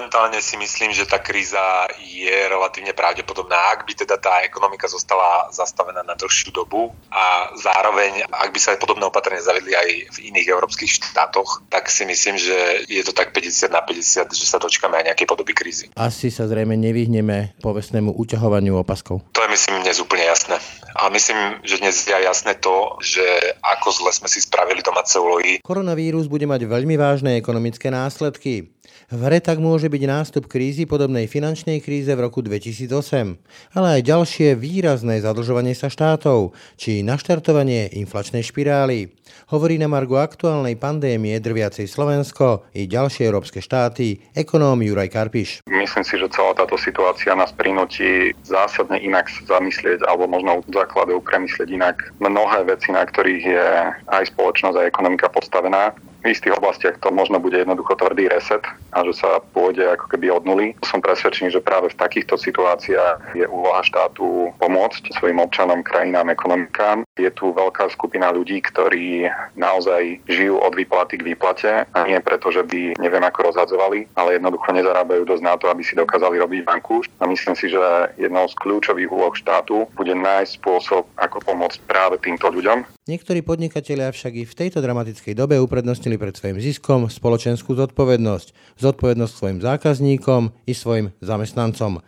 momentálne si myslím, že tá kríza je relatívne pravdepodobná, ak by teda tá ekonomika zostala zastavená na dlhšiu dobu a zároveň, ak by sa aj podobné opatrenia zavedli aj v iných európskych štátoch, tak si myslím, že je to tak 50 na 50, že sa dočkáme aj nejakej podoby krízy. Asi sa zrejme nevyhneme povestnému uťahovaniu opaskov. To je myslím dnes úplne jasné. A myslím, že dnes je aj jasné to, že ako zle sme si spravili domáce úlohy. Koronavírus bude mať veľmi vážne ekonomické následky. V hre tak môže byť nástup krízy podobnej finančnej kríze v roku 2008, ale aj ďalšie výrazné zadlžovanie sa štátov či naštartovanie inflačnej špirály. Hovorí na margu aktuálnej pandémie drviacej Slovensko i ďalšie európske štáty ekonóm Juraj Karpiš. Myslím si, že celá táto situácia nás prinúti zásadne inak zamyslieť alebo možno základov premyslieť inak mnohé veci, na ktorých je aj spoločnosť a ekonomika postavená v istých oblastiach to možno bude jednoducho tvrdý reset a že sa pôjde ako keby od nuly. Som presvedčený, že práve v takýchto situáciách je úloha štátu pomôcť svojim občanom, krajinám, ekonomikám. Je tu veľká skupina ľudí, ktorí naozaj žijú od výplaty k výplate a nie preto, že by neviem ako rozhadzovali, ale jednoducho nezarábajú dosť na to, aby si dokázali robiť banku. A myslím si, že jednou z kľúčových úloh štátu bude nájsť spôsob, ako pomôcť práve týmto ľuďom. Niektorí podnikatelia však i v tejto dramatickej dobe uprednostnili pred svojim ziskom spoločenskú zodpovednosť, zodpovednosť svojim zákazníkom i svojim zamestnancom.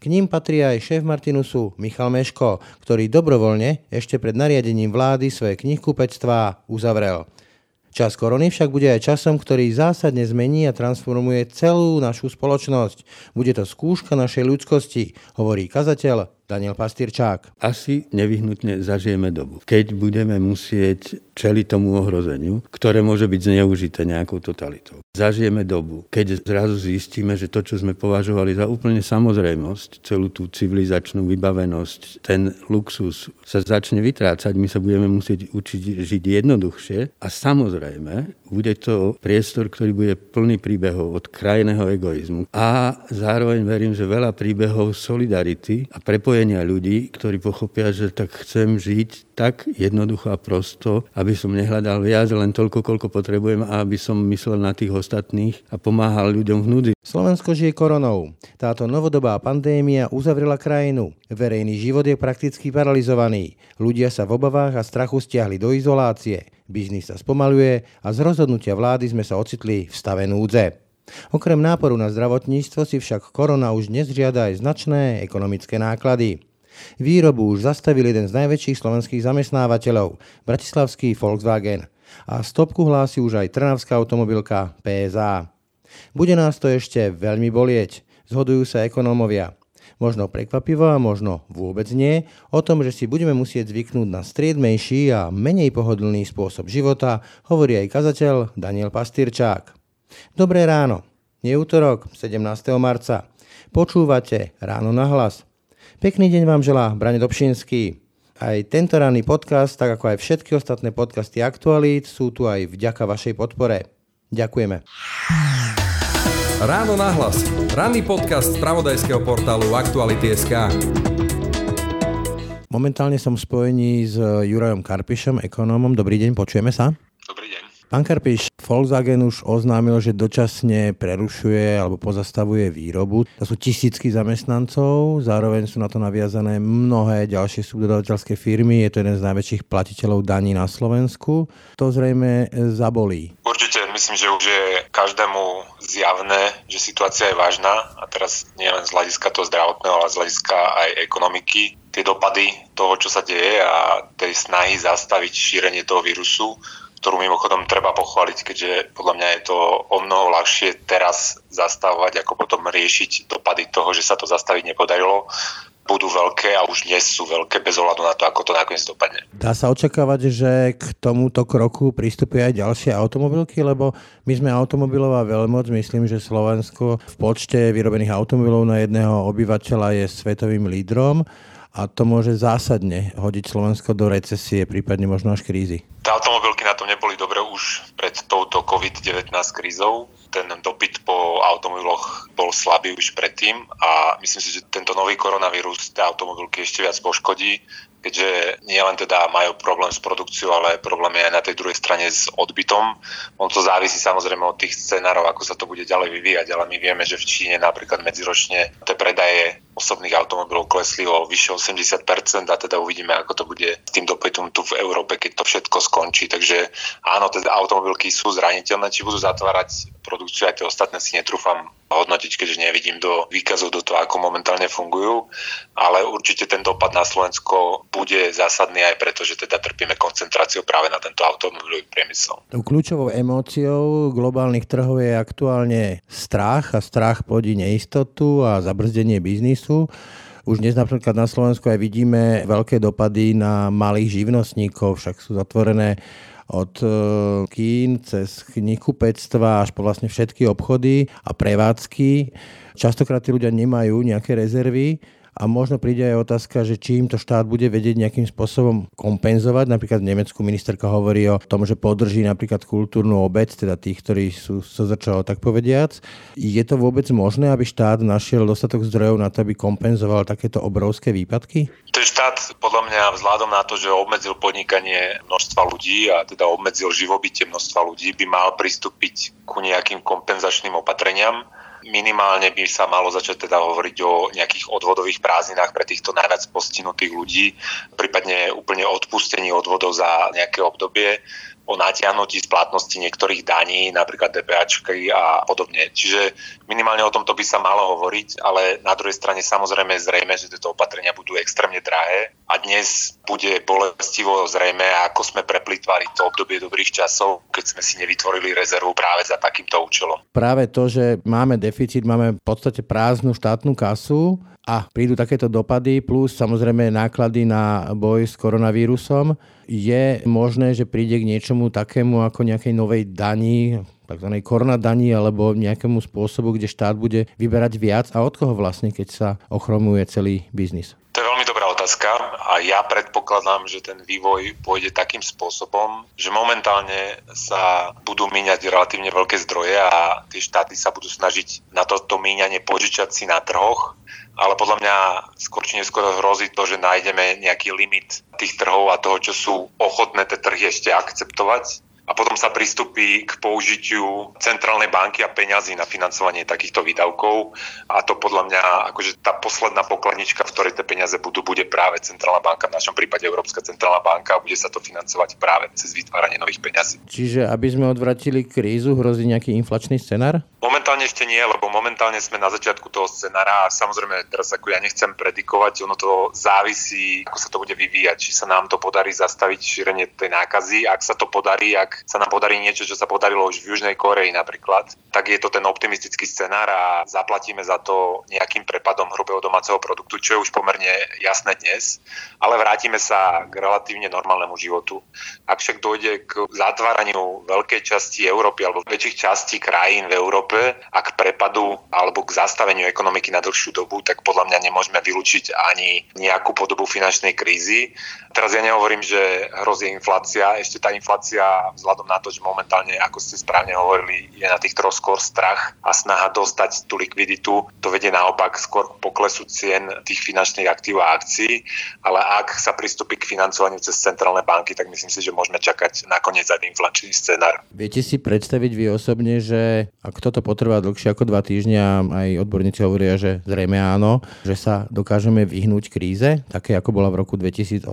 K ním patrí aj šéf Martinusu Michal Meško, ktorý dobrovoľne ešte pred nariadením vlády svoje knihkupectvá uzavrel. Čas korony však bude aj časom, ktorý zásadne zmení a transformuje celú našu spoločnosť. Bude to skúška našej ľudskosti, hovorí kazateľ Daniel Pastýrčák. Asi nevyhnutne zažijeme dobu, keď budeme musieť čeliť tomu ohrozeniu, ktoré môže byť zneužité nejakou totalitou. Zažijeme dobu, keď zrazu zistíme, že to, čo sme považovali za úplne samozrejmosť, celú tú civilizačnú vybavenosť, ten luxus sa začne vytrácať, my sa budeme musieť učiť žiť jednoduchšie a samozrejme bude to priestor, ktorý bude plný príbehov od krajného egoizmu. A zároveň verím, že veľa príbehov solidarity a prepojenia ľudí, ktorí pochopia, že tak chcem žiť tak jednoducho a prosto, aby som nehľadal viac, len toľko, koľko potrebujem a aby som myslel na tých ostatných a pomáhal ľuďom v núdzi. Slovensko žije koronou. Táto novodobá pandémia uzavrela krajinu. Verejný život je prakticky paralizovaný. Ľudia sa v obavách a strachu stiahli do izolácie. Biznis sa spomaluje a z rozhodnutia vlády sme sa ocitli v stave núdze. Okrem náporu na zdravotníctvo si však korona už dnes žiada aj značné ekonomické náklady. Výrobu už zastavil jeden z najväčších slovenských zamestnávateľov, bratislavský Volkswagen. A stopku hlási už aj trnavská automobilka PSA. Bude nás to ešte veľmi bolieť, zhodujú sa ekonómovia. Možno prekvapivo a možno vôbec nie, o tom, že si budeme musieť zvyknúť na striedmejší a menej pohodlný spôsob života, hovorí aj kazateľ Daniel Pastýrčák. Dobré ráno, je útorok 17. marca. Počúvate Ráno na hlas. Pekný deň vám želá Brane Dobšinský. Aj tento ranný podcast, tak ako aj všetky ostatné podcasty Aktualít, sú tu aj vďaka vašej podpore. Ďakujeme. Ráno nahlas. Ranný podcast z pravodajského portálu Aktuality.sk. Momentálne som v spojení s Jurajom Karpišom, ekonómom. Dobrý deň, počujeme sa? Dobrý deň. Pán Karpiš, Volkswagen už oznámil, že dočasne prerušuje alebo pozastavuje výrobu. To sú tisícky zamestnancov, zároveň sú na to naviazané mnohé ďalšie subdodavateľské firmy. Je to jeden z najväčších platiteľov daní na Slovensku. To zrejme zabolí. Určite, myslím, že už je každému zjavné, že situácia je vážna a teraz nie len z hľadiska toho zdravotného, ale z hľadiska aj ekonomiky. Tie dopady toho, čo sa deje a tej snahy zastaviť šírenie toho vírusu ktorú mimochodom treba pochváliť, keďže podľa mňa je to o mnoho ľahšie teraz zastavovať, ako potom riešiť dopady toho, že sa to zastaviť nepodarilo budú veľké a už dnes sú veľké bez ohľadu na to, ako to nakoniec dopadne. Dá sa očakávať, že k tomuto kroku pristupia aj ďalšie automobilky, lebo my sme automobilová veľmoc, myslím, že Slovensko v počte vyrobených automobilov na jedného obyvateľa je svetovým lídrom a to môže zásadne hodiť Slovensko do recesie, prípadne možno až krízy. Tá automobilky na tom neboli dobre už pred touto COVID-19 krízou. Ten dopyt po automobiloch bol slabý už predtým a myslím si, že tento nový koronavírus tie automobilky ešte viac poškodí keďže nie len teda majú problém s produkciou, ale problém je aj na tej druhej strane s odbytom. On to závisí samozrejme od tých scenárov, ako sa to bude ďalej vyvíjať, ale my vieme, že v Číne napríklad medziročne tie predaje osobných automobilov klesli o vyše 80% a teda uvidíme, ako to bude s tým dopytom tu v Európe, keď to všetko skončí. Takže áno, teda automobilky sú zraniteľné, či budú zatvárať produkciu, aj tie ostatné si netrúfam hodnotiť, keďže nevidím do výkazov do toho, ako momentálne fungujú, ale určite ten dopad na Slovensko bude zásadný aj preto, že teda trpíme koncentráciu práve na tento automobilový priemysel. Kľúčovou emóciou globálnych trhov je aktuálne strach a strach plodí neistotu a zabrzdenie biznisu. Už dnes napríklad na Slovensku aj vidíme veľké dopady na malých živnostníkov, však sú zatvorené od e, kín cez knihkupectva až po vlastne všetky obchody a prevádzky. Častokrát tí ľudia nemajú nejaké rezervy a možno príde aj otázka, že či im to štát bude vedieť nejakým spôsobom kompenzovať. Napríklad v Nemecku ministerka hovorí o tom, že podrží napríklad kultúrnu obec, teda tých, ktorí sú začalo tak povediac. Je to vôbec možné, aby štát našiel dostatok zdrojov na to, aby kompenzoval takéto obrovské výpadky? Ten štát podľa mňa vzhľadom na to, že obmedzil podnikanie množstva ľudí a teda obmedzil živobytie množstva ľudí, by mal pristúpiť ku nejakým kompenzačným opatreniam minimálne by sa malo začať teda hovoriť o nejakých odvodových prázdninách pre týchto najviac postihnutých ľudí, prípadne úplne odpustení odvodov za nejaké obdobie o natiahnutí splatnosti niektorých daní, napríklad DPAčky a podobne. Čiže minimálne o tomto by sa malo hovoriť, ale na druhej strane samozrejme zrejme, že tieto opatrenia budú extrémne drahé a dnes bude bolestivo zrejme, ako sme preplitvali to obdobie dobrých časov, keď sme si nevytvorili rezervu práve za takýmto účelom. Práve to, že máme deficit, máme v podstate prázdnu štátnu kasu, a prídu takéto dopady, plus samozrejme náklady na boj s koronavírusom, je možné, že príde k niečomu takému ako nejakej novej dani, tzv. koronadani alebo nejakému spôsobu, kde štát bude vyberať viac a od koho vlastne, keď sa ochromuje celý biznis je veľmi dobrá otázka a ja predpokladám, že ten vývoj pôjde takým spôsobom, že momentálne sa budú míňať relatívne veľké zdroje a tie štáty sa budú snažiť na toto míňanie požičať si na trhoch, ale podľa mňa skôr či neskôr hrozí to, že nájdeme nejaký limit tých trhov a toho, čo sú ochotné tie trhy ešte akceptovať a potom sa pristupí k použitiu centrálnej banky a peňazí na financovanie takýchto výdavkov a to podľa mňa akože tá posledná pokladnička, v ktorej tie peniaze budú, bude práve centrálna banka, v našom prípade Európska centrálna banka a bude sa to financovať práve cez vytváranie nových peňazí. Čiže aby sme odvratili krízu, hrozí nejaký inflačný scenár? Momentálne ešte nie, lebo momentálne sme na začiatku toho scenára a samozrejme teraz ako ja nechcem predikovať, ono to závisí, ako sa to bude vyvíjať, či sa nám to podarí zastaviť šírenie tej nákazy, ak sa to podarí, ak sa nám podarí niečo, čo sa podarilo už v Južnej Koreji napríklad, tak je to ten optimistický scenár a zaplatíme za to nejakým prepadom hrubého domáceho produktu, čo je už pomerne jasné dnes, ale vrátime sa k relatívne normálnemu životu. Ak však dojde k zatváraniu veľkej časti Európy alebo väčších častí krajín v Európe a k prepadu alebo k zastaveniu ekonomiky na dlhšiu dobu, tak podľa mňa nemôžeme vylúčiť ani nejakú podobu finančnej krízy. Teraz ja nehovorím, že hrozí inflácia, ešte tá inflácia vzhľadom na to, že momentálne, ako ste správne hovorili, je na tých troch skôr strach a snaha dostať tú likviditu, to vedie naopak skôr k poklesu cien tých finančných aktív a akcií, ale ak sa pristúpi k financovaniu cez centrálne banky, tak myslím si, že môžeme čakať nakoniec aj inflačný scenár. Viete si predstaviť vy osobne, že ak toto potrvá dlhšie ako dva týždňa, aj odborníci hovoria, že zrejme áno, že sa dokážeme vyhnúť kríze, také ako bola v roku 2008,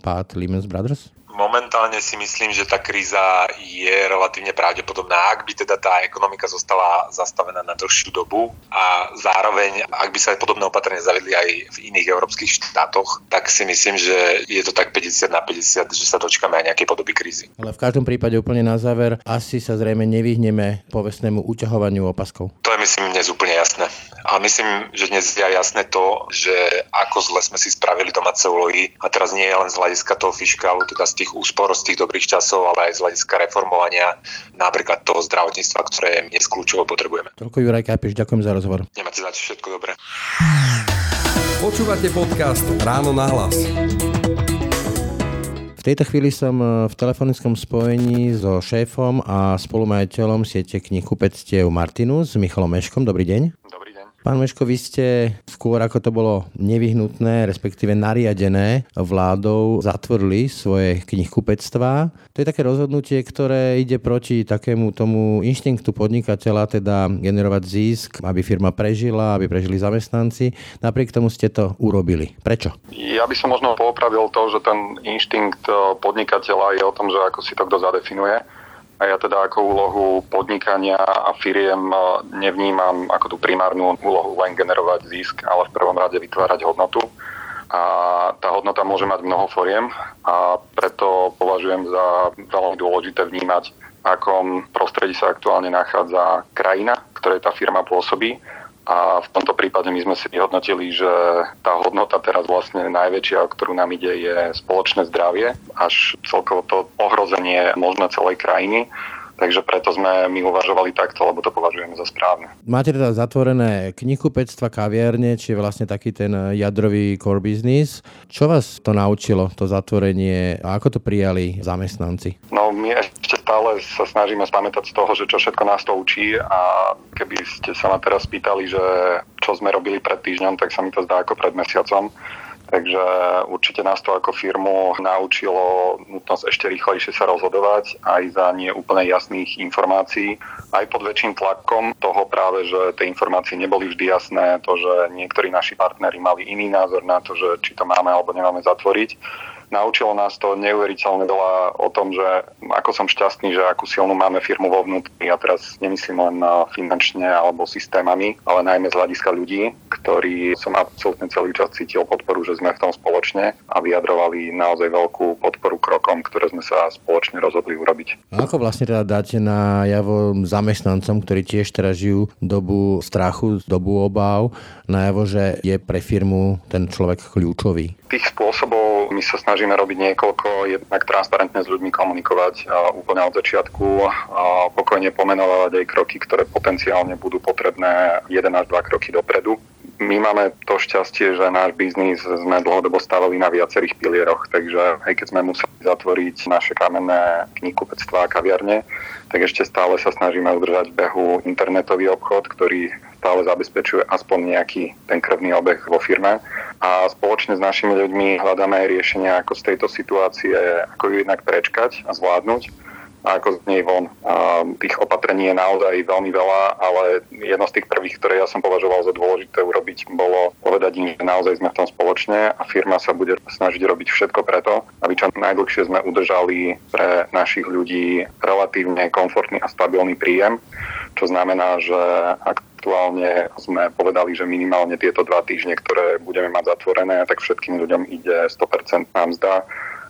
pád Lehman Brothers? Momentálne si myslím, že tá kríza je relatívne pravdepodobná, ak by teda tá ekonomika zostala zastavená na dlhšiu dobu a zároveň, ak by sa aj podobné opatrenia zavedli aj v iných európskych štátoch, tak si myslím, že je to tak 50 na 50, že sa dočkáme aj nejakej podoby krízy. Ale v každom prípade úplne na záver, asi sa zrejme nevyhneme povestnému uťahovaniu opaskov. To je myslím dnes úplne jasné. A myslím, že dnes je jasné to, že ako zle sme si spravili domáce úlohy a teraz nie je len z hľadiska toho fiškálu, teda z tých úspor, z tých dobrých časov, ale aj z hľadiska reformovania napríklad toho zdravotníctva, ktoré dnes kľúčovo potrebujeme. Toľko Juraj Kápiš, ďakujem za rozhovor. Nemáte za všetko dobré. Počúvate podcast Ráno na hlas. V tejto chvíli som e, v telefonickom spojení so šéfom a spolumajiteľom siete knihkupectiev Martinus, Michalom Meškom. Dobrý deň. Pán Meško, vy ste skôr ako to bolo nevyhnutné, respektíve nariadené vládou, zatvorili svoje knihkupectvá. To je také rozhodnutie, ktoré ide proti takému tomu inštinktu podnikateľa, teda generovať zisk, aby firma prežila, aby prežili zamestnanci. Napriek tomu ste to urobili. Prečo? Ja by som možno popravil to, že ten inštinkt podnikateľa je o tom, že ako si to kto zadefinuje a ja teda ako úlohu podnikania a firiem e, nevnímam ako tú primárnu úlohu len generovať zisk, ale v prvom rade vytvárať hodnotu. A tá hodnota môže mať mnoho foriem a preto považujem za veľmi dôležité vnímať, akom prostredí sa aktuálne nachádza krajina, ktorej tá firma pôsobí a v tomto prípade my sme si vyhodnotili, že tá hodnota teraz vlastne najväčšia, ktorú nám ide, je spoločné zdravie, až celkovo to ohrozenie možno celej krajiny. Takže preto sme my uvažovali takto, lebo to považujeme za správne. Máte teda zatvorené knihkupectva, kaviarne, či je vlastne taký ten jadrový core business. Čo vás to naučilo, to zatvorenie a ako to prijali zamestnanci? No my ešte stále sa snažíme spamätať z toho, že čo všetko nás to učí a keby ste sa ma teraz pýtali, že čo sme robili pred týždňom, tak sa mi to zdá ako pred mesiacom Takže určite nás to ako firmu naučilo nutnosť ešte rýchlejšie sa rozhodovať aj za nie úplne jasných informácií, aj pod väčším tlakom toho práve, že tie informácie neboli vždy jasné, to, že niektorí naši partneri mali iný názor na to, že či to máme alebo nemáme zatvoriť Naučilo nás to neuveriteľne veľa o tom, že ako som šťastný, že akú silnú máme firmu vo vnútri. Ja teraz nemyslím len finančne alebo systémami, ale najmä z hľadiska ľudí, ktorí som absolútne celý čas cítil podporu, že sme v tom spoločne a vyjadrovali naozaj veľkú podporu krokom, ktoré sme sa spoločne rozhodli urobiť. A ako vlastne teda dáte na javo zamestnancom, ktorí tiež teraz žijú dobu strachu, dobu obáv, najavo, že je pre firmu ten človek kľúčový? Tých spôsobov my sa snažíme robiť niekoľko, jednak transparentne s ľuďmi komunikovať a úplne od začiatku a pokojne pomenovať aj kroky, ktoré potenciálne budú potrebné 1 až 2 kroky dopredu my máme to šťastie, že náš biznis sme dlhodobo stavili na viacerých pilieroch, takže aj keď sme museli zatvoriť naše kamenné knihkupectvá a kaviarne, tak ešte stále sa snažíme udržať behu internetový obchod, ktorý stále zabezpečuje aspoň nejaký ten krvný obeh vo firme. A spoločne s našimi ľuďmi hľadáme aj riešenia, ako z tejto situácie, ako ju jednak prečkať a zvládnuť ako z nej von. A tých opatrení je naozaj veľmi veľa, ale jedno z tých prvých, ktoré ja som považoval za dôležité urobiť, bolo povedať im, že naozaj sme v tom spoločne a firma sa bude snažiť robiť všetko preto, aby čo najdlhšie sme udržali pre našich ľudí relatívne komfortný a stabilný príjem, čo znamená, že aktuálne sme povedali, že minimálne tieto dva týždne, ktoré budeme mať zatvorené, tak všetkým ľuďom ide 100% nám zdá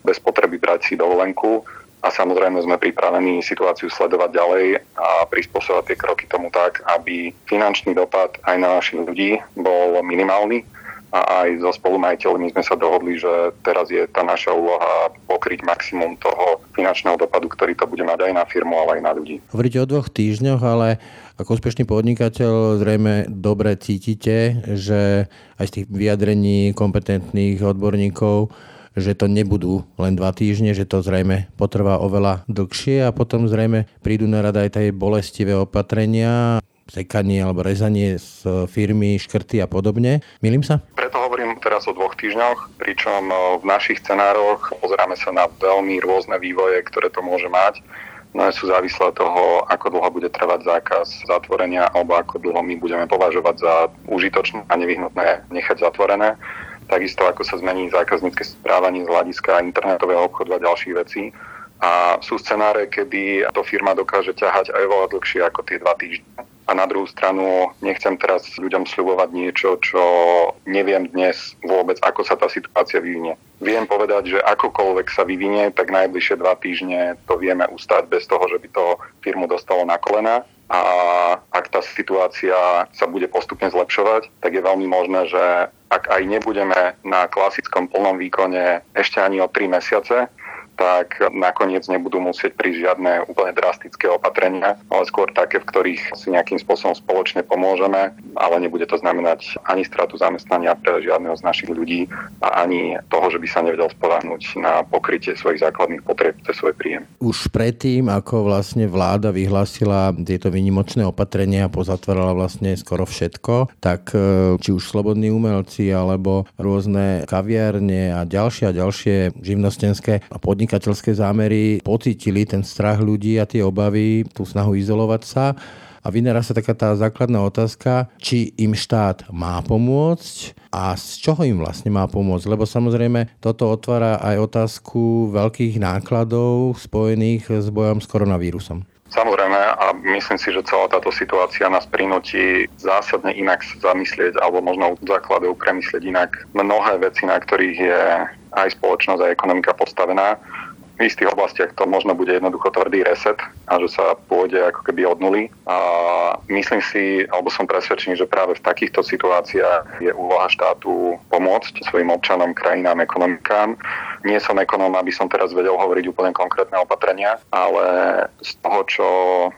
bez potreby brať si dovolenku a samozrejme sme pripravení situáciu sledovať ďalej a prispôsobovať tie kroky tomu tak, aby finančný dopad aj na našich ľudí bol minimálny a aj so spolumajiteľmi sme sa dohodli, že teraz je tá naša úloha pokryť maximum toho finančného dopadu, ktorý to bude mať aj na firmu, ale aj na ľudí. Hovoríte o dvoch týždňoch, ale ako úspešný podnikateľ zrejme dobre cítite, že aj z tých vyjadrení kompetentných odborníkov že to nebudú len dva týždne, že to zrejme potrvá oveľa dlhšie a potom zrejme prídu na rada aj tie bolestivé opatrenia, sekanie alebo rezanie z firmy, škrty a podobne. Milím sa? Preto hovorím teraz o dvoch týždňoch, pričom v našich scenároch pozeráme sa na veľmi rôzne vývoje, ktoré to môže mať. No sú závislé toho, ako dlho bude trvať zákaz zatvorenia alebo ako dlho my budeme považovať za užitočné a nevyhnutné nechať zatvorené takisto ako sa zmení zákaznícke správanie z hľadiska internetového obchodu a ďalších vecí. A sú scenáre, kedy to firma dokáže ťahať aj oveľa dlhšie ako tie dva týždne. A na druhú stranu nechcem teraz ľuďom sľubovať niečo, čo neviem dnes vôbec, ako sa tá situácia vyvinie. Viem povedať, že akokoľvek sa vyvinie, tak najbližšie dva týždne to vieme ustať bez toho, že by to firmu dostalo na kolena a ak tá situácia sa bude postupne zlepšovať, tak je veľmi možné, že ak aj nebudeme na klasickom plnom výkone ešte ani o 3 mesiace, tak nakoniec nebudú musieť prísť žiadne úplne drastické opatrenia, ale skôr také, v ktorých si nejakým spôsobom spoločne pomôžeme, ale nebude to znamenať ani stratu zamestnania pre žiadneho z našich ľudí a ani toho, že by sa nevedel spolahnúť na pokrytie svojich základných potrieb cez svoj príjem. Už predtým, ako vlastne vláda vyhlásila tieto výnimočné opatrenia a pozatvárala vlastne skoro všetko, tak e, či už slobodní umelci alebo rôzne kaviarne a ďalšie a ďalšie živnostenské a podnikateľské zámery pocítili ten strach ľudí a tie obavy, tú snahu izolovať sa. A vynerá sa taká tá základná otázka, či im štát má pomôcť a z čoho im vlastne má pomôcť. Lebo samozrejme toto otvára aj otázku veľkých nákladov spojených s bojom s koronavírusom. Samozrejme a myslím si, že celá táto situácia nás prinúti zásadne inak zamyslieť alebo možno základov premyslieť inak mnohé veci, na ktorých je aj spoločnosť a ekonomika postavená v istých oblastiach to možno bude jednoducho tvrdý reset a že sa pôjde ako keby od nuly. A myslím si, alebo som presvedčený, že práve v takýchto situáciách je úloha štátu pomôcť svojim občanom, krajinám, ekonomikám. Nie som ekonóm, aby som teraz vedel hovoriť úplne konkrétne opatrenia, ale z toho, čo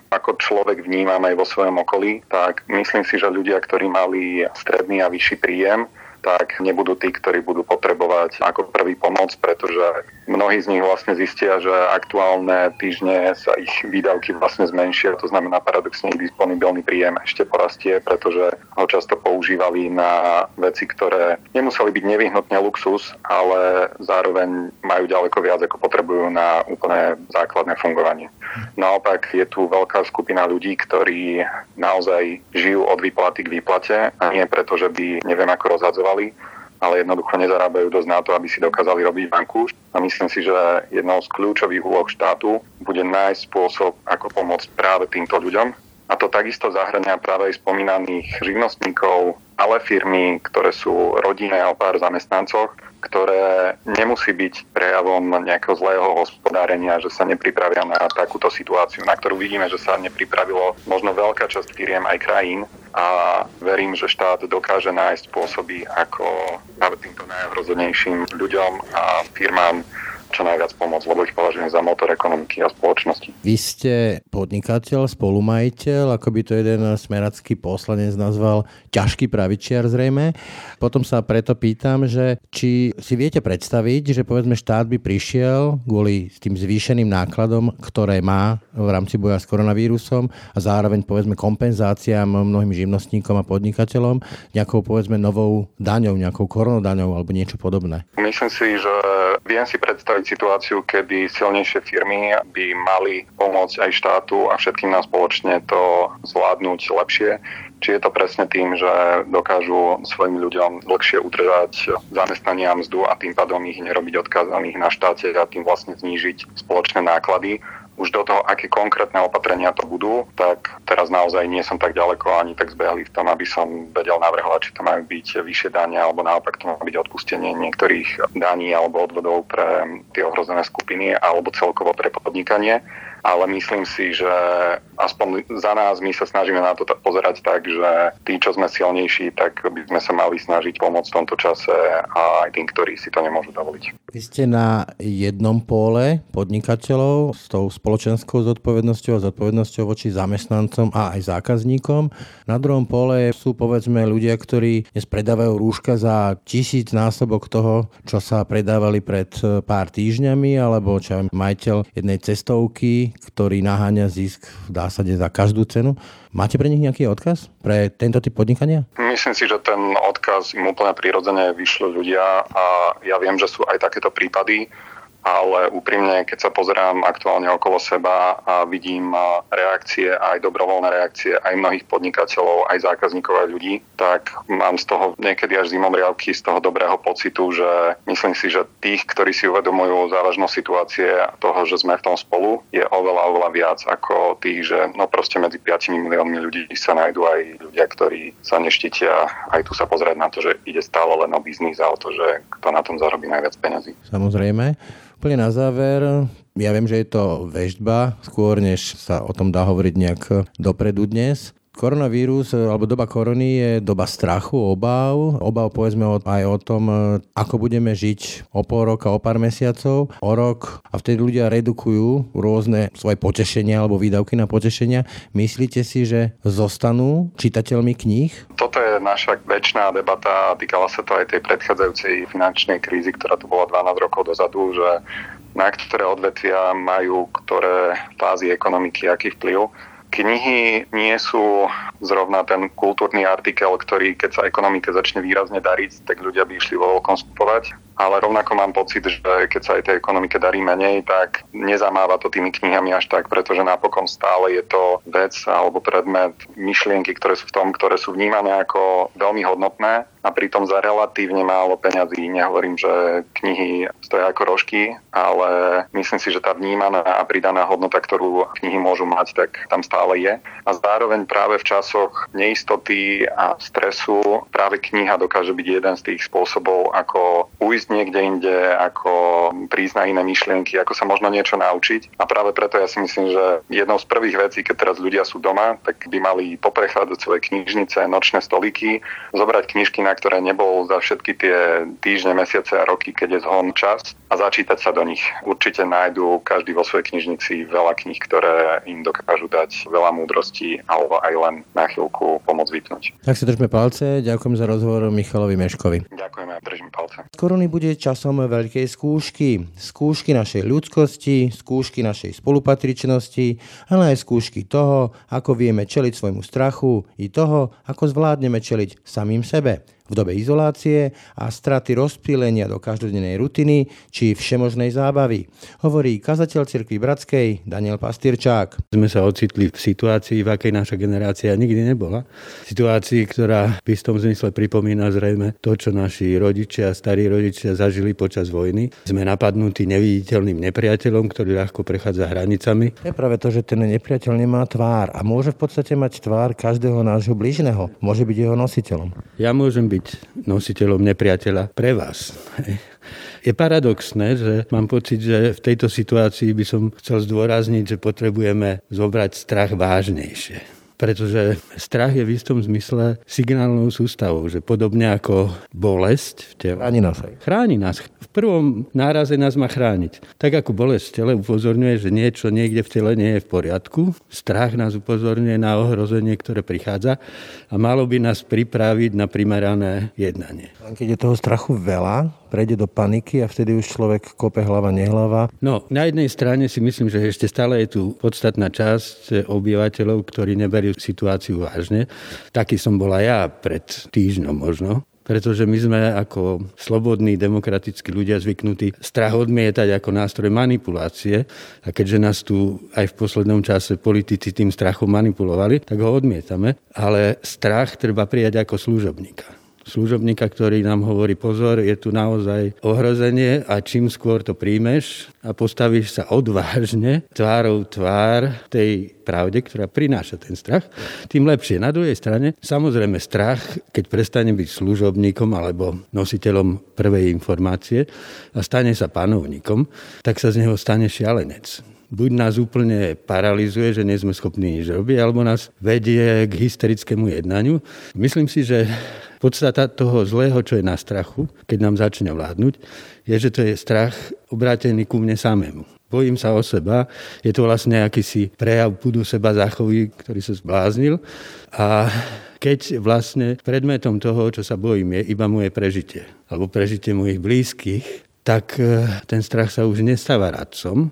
ako človek vnímam aj vo svojom okolí, tak myslím si, že ľudia, ktorí mali stredný a vyšší príjem, tak nebudú tí, ktorí budú potrebovať ako prvý pomoc, pretože mnohí z nich vlastne zistia, že aktuálne týždne sa ich výdavky vlastne zmenšia, to znamená paradoxne ich disponibilný príjem ešte porastie, pretože ho často používali na veci, ktoré nemuseli byť nevyhnutne luxus, ale zároveň majú ďaleko viac, ako potrebujú na úplne základné fungovanie. Naopak je tu veľká skupina ľudí, ktorí naozaj žijú od výplaty k výplate a nie preto, že by neviem ako rozhadzovali nezamestnávali, ale jednoducho nezarábajú dosť na to, aby si dokázali robiť banku. A myslím si, že jednou z kľúčových úloh štátu bude nájsť spôsob, ako pomôcť práve týmto ľuďom. A to takisto zahrania práve aj spomínaných živnostníkov, ale firmy, ktoré sú rodinné a pár zamestnancoch, ktoré nemusí byť prejavom nejakého zlého hospodárenia, že sa nepripravia na takúto situáciu, na ktorú vidíme, že sa nepripravilo možno veľká časť firiem aj krajín. A verím, že štát dokáže nájsť spôsoby, ako práve týmto najrozhodnejším ľuďom a firmám čo najviac pomôcť, lebo ich považujem za motor ekonomiky a spoločnosti. Vy ste podnikateľ, spolumajiteľ, ako by to jeden smeracký poslanec nazval, ťažký pravičiar zrejme. Potom sa preto pýtam, že či si viete predstaviť, že povedzme štát by prišiel kvôli tým zvýšeným nákladom, ktoré má v rámci boja s koronavírusom a zároveň povedzme kompenzáciám mnohým živnostníkom a podnikateľom nejakou povedzme novou daňou, nejakou koronodaňou alebo niečo podobné. Myslím si, že viem si predstaviť situáciu, kedy silnejšie firmy by mali pomôcť aj štátu a všetkým nám spoločne to zvládnuť lepšie. Či je to presne tým, že dokážu svojim ľuďom dlhšie udržať zamestnania mzdu a tým pádom ich nerobiť odkázaných na štáte a tým vlastne znížiť spoločné náklady už do toho, aké konkrétne opatrenia to budú, tak teraz naozaj nie som tak ďaleko ani tak zbehli v tom, aby som vedel navrhovať, či to majú byť vyššie dania, alebo naopak to má byť odpustenie niektorých daní alebo odvodov pre tie ohrozené skupiny, alebo celkovo pre podnikanie ale myslím si, že aspoň za nás my sa snažíme na to pozerať tak, že tí, čo sme silnejší, tak by sme sa mali snažiť pomôcť v tomto čase a aj tým, ktorí si to nemôžu dovoliť. Vy ste na jednom pole podnikateľov s tou spoločenskou zodpovednosťou a zodpovednosťou voči zamestnancom a aj zákazníkom. Na druhom pole sú povedzme ľudia, ktorí dnes predávajú rúška za tisíc násobok toho, čo sa predávali pred pár týždňami, alebo čo majiteľ jednej cestovky, ktorý naháňa zisk v zásade za každú cenu. Máte pre nich nejaký odkaz pre tento typ podnikania? Myslím si, že ten odkaz im úplne prirodzene vyšli ľudia a ja viem, že sú aj takéto prípady ale úprimne, keď sa pozerám aktuálne okolo seba a vidím reakcie, aj dobrovoľné reakcie aj mnohých podnikateľov, aj zákazníkov, aj ľudí, tak mám z toho niekedy až zimom riavky z toho dobrého pocitu, že myslím si, že tých, ktorí si uvedomujú závažnosť situácie a toho, že sme v tom spolu, je oveľa, oveľa viac ako tých, že no proste medzi 5 miliónmi ľudí sa nájdú aj ľudia, ktorí sa neštítia aj tu sa pozrieť na to, že ide stále len o biznis a o to, že kto na tom zarobí najviac peniazy. Samozrejme. Úplne na záver, ja viem, že je to väždba, skôr než sa o tom dá hovoriť nejak dopredu dnes, Koronavírus alebo doba korony je doba strachu, obav. Obav povedzme aj o tom, ako budeme žiť o pol roka, o pár mesiacov, o rok a vtedy ľudia redukujú rôzne svoje potešenia alebo výdavky na potešenia. Myslíte si, že zostanú čitateľmi kníh? Toto je naša väčšiná debata a týkala sa to aj tej predchádzajúcej finančnej krízy, ktorá tu bola 12 rokov dozadu, že na ktoré odvetvia majú ktoré fázy ekonomiky aký vplyv. Knihy nie sú zrovna ten kultúrny artikel, ktorý keď sa ekonomike začne výrazne dariť, tak ľudia by išli vo veľkom skupovať ale rovnako mám pocit, že keď sa aj tej ekonomike darí menej, tak nezamáva to tými knihami až tak, pretože napokon stále je to vec alebo predmet myšlienky, ktoré sú v tom, ktoré sú vnímané ako veľmi hodnotné a pritom za relatívne málo peňazí. Nehovorím, že knihy stojí ako rožky, ale myslím si, že tá vnímaná a pridaná hodnota, ktorú knihy môžu mať, tak tam stále je. A zároveň práve v časoch neistoty a stresu práve kniha dokáže byť jeden z tých spôsobov, ako ujsť ísť niekde inde, ako prísť na iné myšlienky, ako sa možno niečo naučiť. A práve preto ja si myslím, že jednou z prvých vecí, keď teraz ľudia sú doma, tak by mali poprechádzať svoje knižnice, nočné stoliky, zobrať knižky, na ktoré nebol za všetky tie týždne, mesiace a roky, keď je zhon čas a začítať sa do nich. Určite nájdú každý vo svojej knižnici veľa kníh, ktoré im dokážu dať veľa múdrosti alebo aj len na chvíľku pomôcť vypnúť. Tak si držme palce, ďakujem za rozhovor Michalovi Meškovi. Ďakujeme a držím palce. Korony bude časom veľkej skúšky. Skúšky našej ľudskosti, skúšky našej spolupatričnosti, ale aj skúšky toho, ako vieme čeliť svojmu strachu i toho, ako zvládneme čeliť samým sebe v dobe izolácie a straty rozptýlenia do každodennej rutiny či všemožnej zábavy, hovorí kazateľ cirkvi Bratskej Daniel Pastýrčák. Sme sa ocitli v situácii, v akej naša generácia nikdy nebola. Situácii, ktorá v istom zmysle pripomína zrejme to, čo naši rodičia, starí rodičia zažili počas vojny. Sme napadnutí neviditeľným nepriateľom, ktorý ľahko prechádza hranicami. Je práve to, že ten nepriateľ nemá tvár a môže v podstate mať tvár každého nášho blížneho. Môže byť jeho nositeľom. Ja môžem byť byť nositeľom nepriateľa pre vás. Je paradoxné, že mám pocit, že v tejto situácii by som chcel zdôrazniť, že potrebujeme zobrať strach vážnejšie pretože strach je v istom zmysle signálnou sústavou, že podobne ako bolesť v tele. Chráni nás aj. Chráni nás. V prvom náraze nás má chrániť. Tak ako bolesť v tele upozorňuje, že niečo niekde v tele nie je v poriadku, strach nás upozorňuje na ohrozenie, ktoré prichádza a malo by nás pripraviť na primerané jednanie. Keď je toho strachu veľa, prejde do paniky a vtedy už človek kope hlava, nehlava. No, na jednej strane si myslím, že ešte stále je tu podstatná časť obyvateľov, ktorí neberú situáciu vážne. Taký som bola ja pred týždňom možno. Pretože my sme ako slobodní, demokratickí ľudia zvyknutí strach odmietať ako nástroj manipulácie. A keďže nás tu aj v poslednom čase politici tým strachom manipulovali, tak ho odmietame, ale strach treba prijať ako služobníka služobníka, ktorý nám hovorí pozor, je tu naozaj ohrozenie a čím skôr to príjmeš a postavíš sa odvážne tvárou tvár tej pravde, ktorá prináša ten strach, tým lepšie. Na druhej strane, samozrejme strach, keď prestane byť služobníkom alebo nositeľom prvej informácie a stane sa panovníkom, tak sa z neho stane šialenec buď nás úplne paralizuje, že nie sme schopní nič robiť, alebo nás vedie k hysterickému jednaniu. Myslím si, že podstata toho zlého, čo je na strachu, keď nám začne vládnuť, je, že to je strach obrátený ku mne samému. Bojím sa o seba, je to vlastne akýsi prejav pudu seba záchovy, ktorý sa zbláznil a keď vlastne predmetom toho, čo sa bojím, je iba moje prežitie alebo prežitie mojich blízkych, tak eh, ten strach sa už nestáva radcom,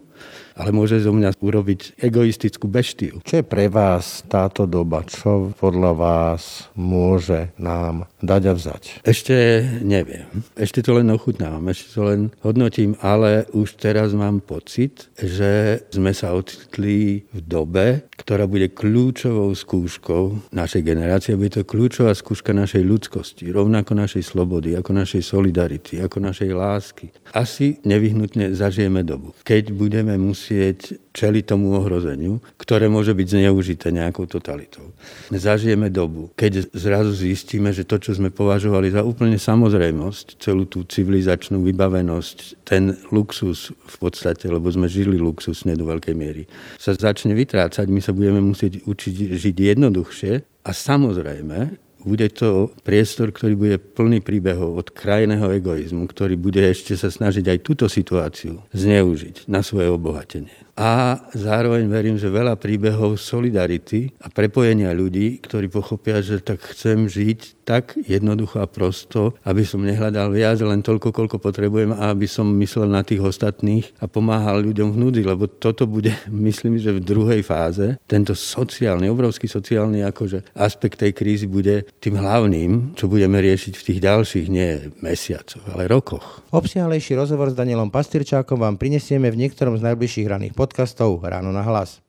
ale môže zo mňa urobiť egoistickú beštiu. Čo je pre vás táto doba? Čo podľa vás môže nám dať a vzať? Ešte neviem. Ešte to len ochutnávam, ešte to len hodnotím, ale už teraz mám pocit, že sme sa ocitli v dobe, ktorá bude kľúčovou skúškou našej generácie. Bude to kľúčová skúška našej ľudskosti, rovnako našej slobody, ako našej solidarity, ako našej lásky. Asi nevyhnutne zažijeme dobu, keď budeme musieť musieť čeliť tomu ohrozeniu, ktoré môže byť zneužité nejakou totalitou. Zažijeme dobu, keď zrazu zistíme, že to, čo sme považovali za úplne samozrejmosť, celú tú civilizačnú vybavenosť, ten luxus v podstate, lebo sme žili luxusne do veľkej miery, sa začne vytrácať, my sa budeme musieť učiť žiť jednoduchšie a samozrejme bude to priestor, ktorý bude plný príbehov od krajného egoizmu, ktorý bude ešte sa snažiť aj túto situáciu zneužiť na svoje obohatenie a zároveň verím, že veľa príbehov solidarity a prepojenia ľudí, ktorí pochopia, že tak chcem žiť tak jednoducho a prosto, aby som nehľadal viac, len toľko, koľko potrebujem a aby som myslel na tých ostatných a pomáhal ľuďom v núdzi, lebo toto bude, myslím, že v druhej fáze, tento sociálny, obrovský sociálny akože aspekt tej krízy bude tým hlavným, čo budeme riešiť v tých ďalších, nie mesiacoch, ale rokoch. Obsiahlejší rozhovor s Danielom Pastyrčákom vám prinesieme v niektorom z najbližších raných podcastov Ráno na hlas.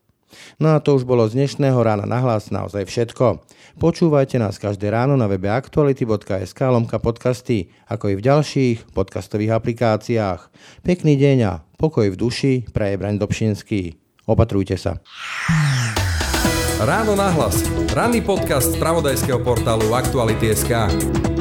No a to už bolo z dnešného rána na hlas naozaj všetko. Počúvajte nás každé ráno na webe aktuality.sk lomka podcasty, ako i v ďalších podcastových aplikáciách. Pekný deň a pokoj v duši, praje Braň Dobšinský. Opatrujte sa. Ráno na hlas. Ranný podcast z pravodajského portálu Aktuality.sk.